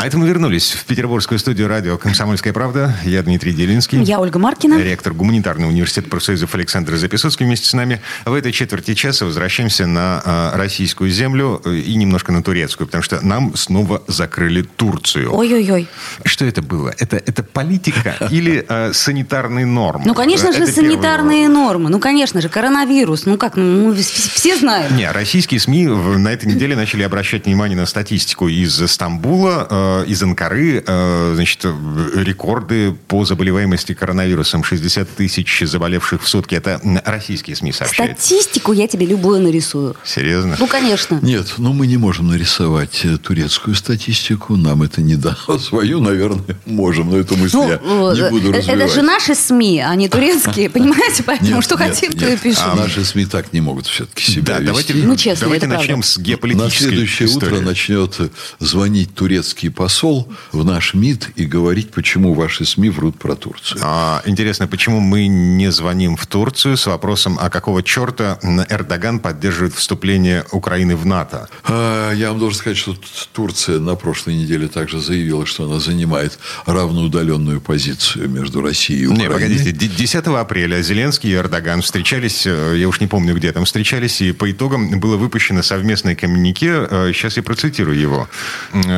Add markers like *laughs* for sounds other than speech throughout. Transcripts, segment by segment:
А это мы вернулись в петербургскую студию радио «Комсомольская правда». Я Дмитрий Делинский. Я Ольга Маркина. Ректор Гуманитарного университета профсоюзов Александр Записоцкий вместе с нами. В этой четверти часа возвращаемся на э, российскую землю и немножко на турецкую, потому что нам снова закрыли Турцию. Ой-ой-ой. Что это было? Это, это политика или э, санитарные нормы? Ну, конечно же, Это санитарные первый нормы. Ну, конечно же, коронавирус. Ну, как, ну, мы вс- все знают. Не, российские СМИ на этой неделе начали обращать внимание на статистику из Стамбула, э, из Анкары. э, значит, э, рекорды по заболеваемости коронавирусом. 60 тысяч заболевших в сутки. Это российские СМИ сообщают. Статистику я тебе любую нарисую. Серьезно? Ну, конечно. Нет, ну мы не можем нарисовать турецкую статистику, нам это не дано. *laughs* Свою, наверное, можем, но эту мысль Ну, я не буду развивать. это же наши СМИ, а не турецкие, *laughs* понимаете? Поэтому что хотим, то и пишем. А наши СМИ так не могут все-таки себя Да, вести. давайте, Ну, честно, давайте это начнем с геополитической На следующее утро начнет звонить турецкий посол в наш МИД и говорить, почему ваши СМИ врут про Турцию. А, Интересно, почему мы не звоним в Турцию с вопросом, а какого черта Эрдоган поддерживает вступление Украины в НАТО? А, Я вам должен сказать, что Турция на прошлой неделе также заявила, что она занимает равноудаленную позицию между Россией и Не, Украиной. погодите, Д- 10 апреля Зеленский и Эрдоган встречались, э, я уж не помню, где там встречались, и по итогам было выпущено совместное коммюнике, э, сейчас я процитирую его.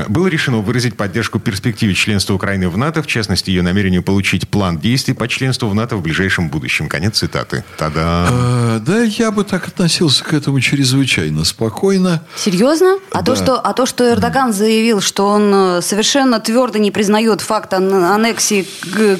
Было решено выразить поддержку перспективе членства Украины в НАТО, в частности, ее намерению получить план действий по членству в НАТО в ближайшем будущем. Конец цитаты. Тогда А, Да, я бы так относился к этому чрезвычайно спокойно. Серьезно? А, то, Да. что, а то, что Эрдоган заявил, что он э, совершенно твердо не признает факт ан- аннексии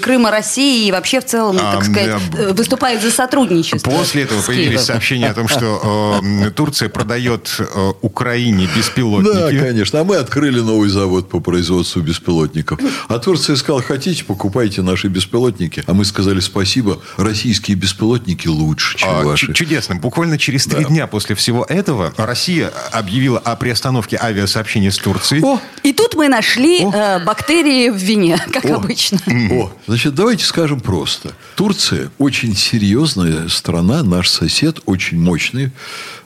Крыма России и вообще в целом, А, так сказать, да. э, выступает за сотрудничество. После этого появились сообщения о том, что э, Турция продает э, Украине Да, беспилотники. конечно. А мы открыли новый завод по производству беспилотников. А Турция сказала, хотите, покупайте наши беспилотники. А мы сказали, спасибо, российские беспилотники лучше, чем А, ваши. чу- Чудесно. Буквально через три Да. дня после всего этого Россия объявила о приостановке авиасообщения с Турцией. О, И тут мы нашли э, бактерии в вине, *laughs* как О. обычно. О, значит, давайте скажем просто. Турция очень серьезная страна, наш сосед, очень мощный.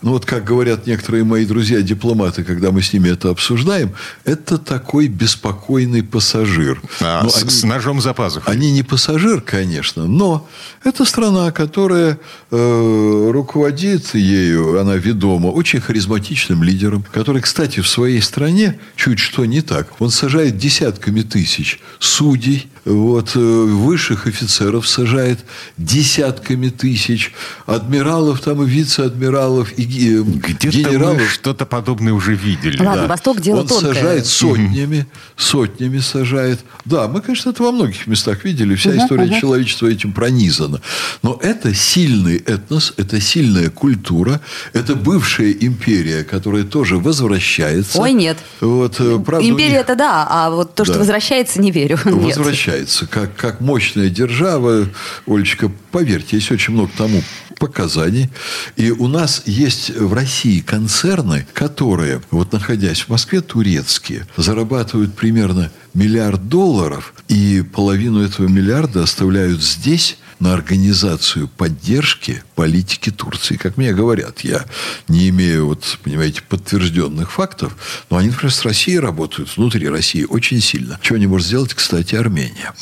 Ну, вот как говорят некоторые мои друзья-дипломаты, когда мы с ними это обсуждаем, это такой беспокойный пассажир. А, Но с, они- с ножом за пазухой. Они не пассажир, конечно, но это страна, которая э, руководит ею, она ведома очень харизматичным лидером, который, кстати, в своей стране чуть что не так. Он сажает десятками тысяч судей, вот, э, высших офицеров сажает десятками тысяч, адмиралов там и вице-адмиралов, и ге- Где-то генералов. мы что-то подобное уже видели. Ладно, Восток дело Он тонкое. сажает сотнями, сотнями сажает. Да, мы, конечно, это во многих местах видели. Вся история человечества этим пронизана. Но это сильный этнос, это сильная культура, это бывшая империя, которая тоже возвращается. Ой, нет. Вот, э, правда, Империя них- это да, а вот то, что Да. возвращается, не верю. *laughs* Нет. Возвращается как, как мощная держава. Олечка, поверьте, есть очень много тому показаний. И у нас есть в России концерны, которые, вот находясь в Москве, турецкие, зарабатывают примерно миллиард долларов, и половину этого миллиарда оставляют здесь на организацию поддержки политики Турции. Как мне говорят, я не имею, вот, понимаете, подтвержденных фактов, но они, например, с Россией работают, внутри России, очень сильно. Чего не может сделать, кстати, Армения.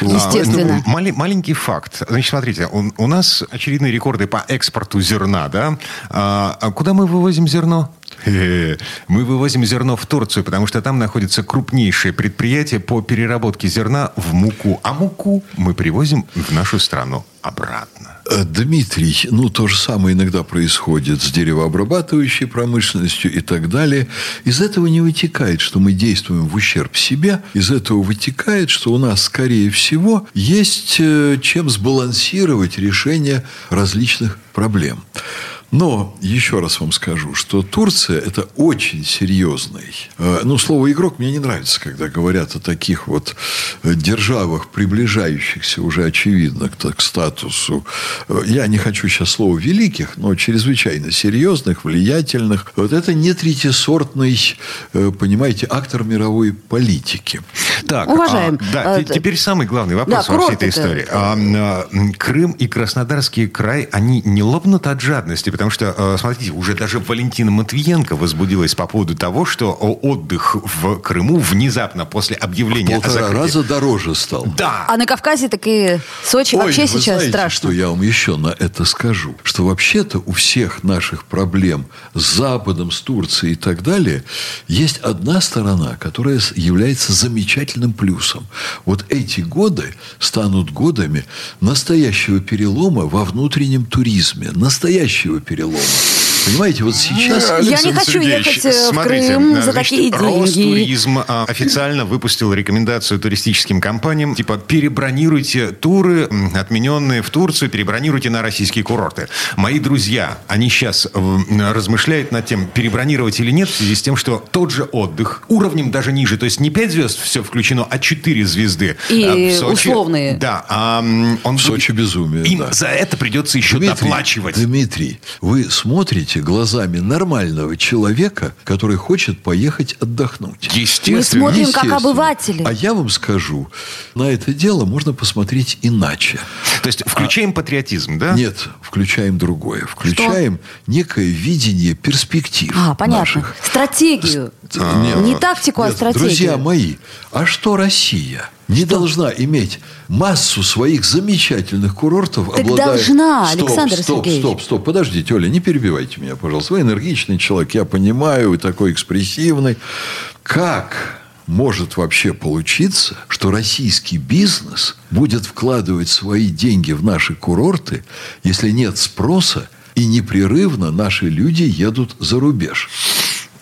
Вот. Естественно. А, ну, мали- маленький факт. Значит, смотрите, у, у нас очередные рекорды по экспорту зерна, да? А, а куда мы вывозим зерно? Мы вывозим зерно в Турцию, потому что там находится крупнейшее предприятие по переработке зерна в муку. А муку мы привозим в нашу страну обратно. Э, Дмитрий, ну, то же самое иногда происходит с деревообрабатывающей промышленностью и так далее. Из этого не вытекает, что мы действуем в ущерб себе. Из этого вытекает, что у нас, скорее всего, есть э, чем сбалансировать решение различных проблем. Но еще раз вам скажу, что Турция – это очень серьезный. э, Ну, слово «игрок» мне не нравится, когда говорят о таких вот э, державах, приближающихся уже, очевидно, к, к статусу. Э, Я не хочу сейчас слова «великих», но чрезвычайно серьезных, влиятельных. Вот это не третьесортный, понимаете, актор мировой политики. Так, Уважаем. а, да, А, те- теперь самый главный вопрос Да, во всей этой истории. А, а, Крым и Краснодарский край, они не лопнут от жадности, потому что, э, смотрите, уже даже Валентина Матвиенко возбудилась по поводу того, что о, отдых в Крыму внезапно после объявления о Полтора закрытии- раза дороже стал. Да, А на Кавказе так и Сочи Ой, вообще вы сейчас знаете, страшно. что я вам еще на это скажу? Что вообще-то у всех наших проблем с Западом, с Турцией и так далее, есть одна сторона, которая является замечательным плюсом. Вот эти годы станут годами настоящего перелома во внутреннем туризме. Настоящего перелома. Понимаете, вот сейчас... Я не Александр хочу Сергеевич, ехать, э, в смотрите, Крым э, за значит, такие деньги. Ростуризм а, официально выпустил рекомендацию туристическим компаниям, типа, перебронируйте туры, отмененные в Турцию, перебронируйте на российские курорты. Мои друзья, они сейчас размышляют над тем, перебронировать или нет, в связи с тем, что тот же отдых уровнем даже ниже, то есть не 5 звезд все включено, а 4 звезды. И а, в Сочи- условные. Да. а, он В Сочи будет- безумие, Им да. за это придется еще Дмитрий, доплачивать. Дмитрий, вы смотрите глазами нормального человека, который хочет поехать отдохнуть. Естественно. Мы смотрим, как Естественно. обыватели. А я вам скажу, на это дело можно посмотреть иначе. То есть включаем патриотизм, да? Нет, включаем другое. Включаем некое видение перспектив А, понятно. наших. Стратегию. Нет. Не тактику, а Нет, стратегию. Друзья мои, а что Россия? Не должна иметь массу своих замечательных курортов, Так обладая... должна, стоп, Александр стоп, Сергеевич. Стоп, стоп, подождите, Оля, не перебивайте меня, пожалуйста. Вы энергичный человек, я понимаю, вы такой экспрессивный. Как может вообще получиться, что российский бизнес будет вкладывать свои деньги в наши курорты, если нет спроса и непрерывно наши люди едут за рубеж?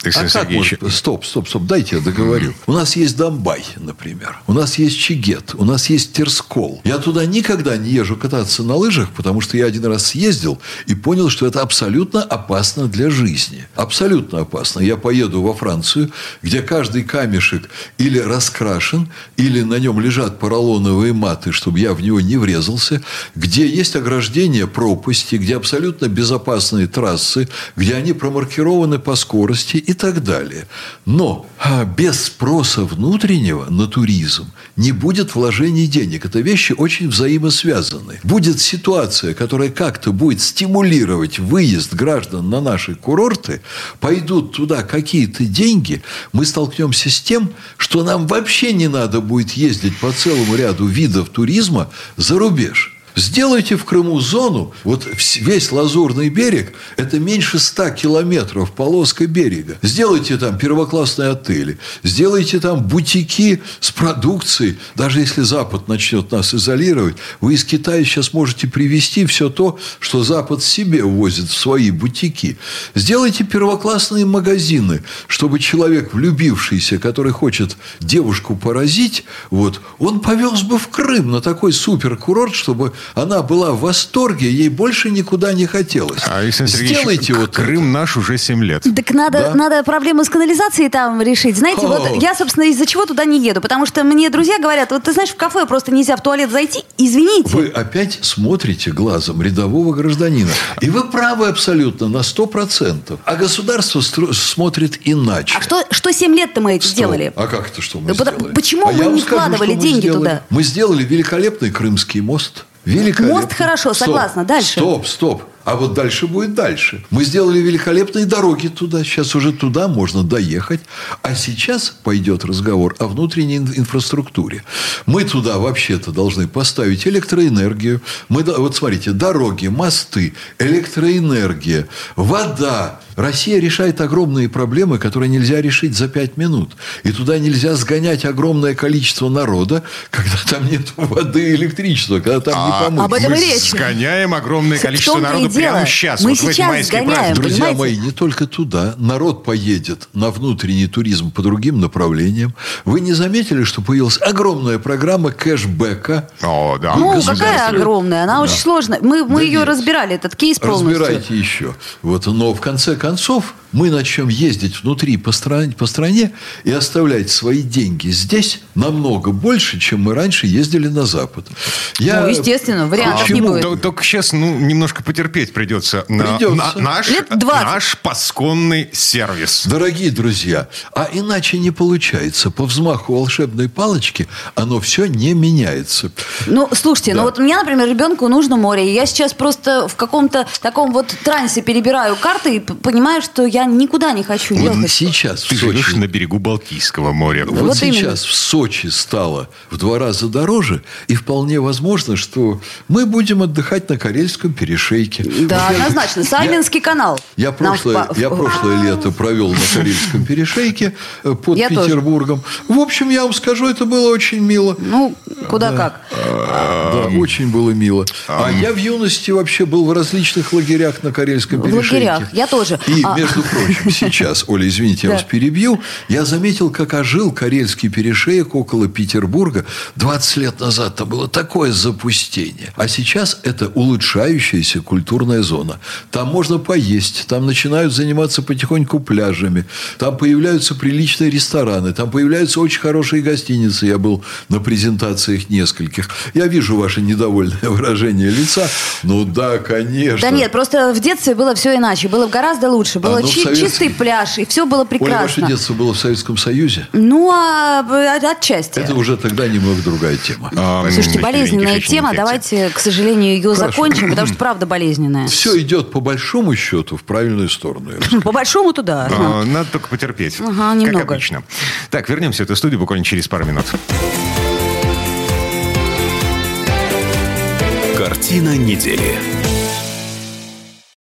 Александр а как Сергеевич, может- Стоп, стоп, стоп, дайте я договорю. У нас есть Донбай, например. У нас есть Чигет. У нас есть Терскол. Я туда никогда не езжу кататься на лыжах, потому что я один раз съездил и понял, что это абсолютно опасно для жизни. Абсолютно опасно. Я поеду во Францию, где каждый камешек или раскрашен, или на нем лежат поролоновые маты, чтобы я в него не врезался, где есть ограждение пропасти, где абсолютно безопасные трассы, где они промаркированы по скорости и так далее. Но а, без спроса внутреннего на туризм не будет вложений денег. Это вещи очень взаимосвязаны. Будет ситуация, которая как-то будет стимулировать выезд граждан на наши курорты, пойдут туда какие-то деньги, мы столкнемся с тем, что нам вообще не надо будет ездить по целому ряду видов туризма за рубеж. Сделайте в Крыму зону, вот весь Лазурный берег, это меньше 100 километров полоска берега. Сделайте там первоклассные отели, сделайте там бутики с продукцией. Даже если Запад начнет нас изолировать, вы из Китая сейчас можете привезти все то, что Запад себе увозит в свои бутики. Сделайте первоклассные магазины, чтобы человек, влюбившийся, который хочет девушку поразить, вот, он повез бы в Крым на такой суперкурорт, чтобы она была в восторге, ей больше никуда не хотелось. А, Александр Сергеевич, Сделайте вот Крым это. наш уже 7 лет. Так надо, Да? надо проблему с канализацией там решить. Знаете, О. вот я, собственно, из-за чего туда не еду. Потому что мне друзья говорят, вот ты знаешь, в кафе просто нельзя в туалет зайти. Извините. Вы опять смотрите глазом рядового гражданина. И вы правы абсолютно на 100%. А государство стро- смотрит иначе. А что, что 7 лет-то мы это сделали? А как это что мы Да сделали? почему А мы не скажу, вкладывали деньги сделали. туда? Мы сделали великолепный Крымский мост. Великолепный. Мост хорошо, Стоп, согласна. Дальше. Стоп, стоп. А вот дальше будет дальше. Мы сделали великолепные дороги туда. Сейчас уже туда можно доехать. А сейчас пойдет разговор о внутренней ин- инфраструктуре. Мы туда вообще-то должны поставить электроэнергию. Мы, вот смотрите, дороги, мосты, электроэнергия, вода, Россия решает огромные проблемы, которые нельзя решить за пять минут. И туда нельзя сгонять огромное количество народа, когда там нет воды и электричества, когда там не помыть. об этом Мы речь. сгоняем огромное количество дело. прямо сейчас. Мы вот в эти сейчас майские сгоняем. праздники. Друзья понимаете? мои, не только туда. Народ поедет на внутренний туризм по другим направлениям. Вы не заметили, что появилась огромная программа кэшбэка? О, да. Ну, какая огромная, она очень сложная. Мы, мы Да ее нет. разбирали, этот кейс полностью. Разбирайте еще. Вот, но в конце концов Amerikaanse hof. Мы начнем ездить внутри по стране, по стране и оставлять свои деньги здесь намного больше, чем мы раньше ездили на Запад. Я- Ну, естественно, вариантов не Почему? будет. Тол- Только сейчас, ну, немножко потерпеть придется. На, Придется. на- наш, Лет 20. наш пасконный сервис. Дорогие друзья, а иначе не получается. По взмаху волшебной палочки оно все не меняется. Ну, слушайте, Да. ну вот мне, например, ребенку нужно море. и Я сейчас просто в каком-то таком вот трансе перебираю карты и понимаю, что я никуда не хочу Вот ехать. сейчас в Ты живешь Сочи на берегу Балтийского моря. Вот, Вот сейчас именно. в Сочи стало в два раза дороже, и вполне возможно, что мы будем отдыхать на Карельском перешейке. Да, Вот однозначно. я- Сайлинский канал. Я прошлое, в- я в- прошлое лето провел на Карельском перешейке э, под Я тоже. Петербургом. В общем, я вам скажу, это было очень мило. Ну, куда как. Да, очень было мило. А я в юности вообще был в различных лагерях на Карельском В перешейке. лагерях, я тоже. И, А. между прочим, сейчас, Оля, извините, я вас перебью, я заметил, как ожил Карельский перешеек около Петербурга 20 лет назад. Там было такое запустение. А сейчас это улучшающаяся культурная зона. Там можно поесть, там начинают заниматься потихоньку пляжами, там появляются приличные рестораны, там появляются очень хорошие гостиницы. Я был на презентациях нескольких. Я вижу ваше недовольное выражение лица. Ну да, конечно. Да нет, просто в детстве было все иначе. Было гораздо лучше. Было А, ну, чи- советский- чистый пляж, и все было Оля, ваше прекрасно. детство было в Советском Союзе? Ну, а э, отчасти. Это уже тогда немного другая тема. А, Слушайте, болезненная тема. инфекция. Давайте, к сожалению, ее закончим, потому что правда болезненная. Все идет по большому счету в правильную сторону. По большому туда. А, Надо только потерпеть. Ага, Как немного. обычно. Так, вернемся в эту студию буквально через пару минут. Картина недели.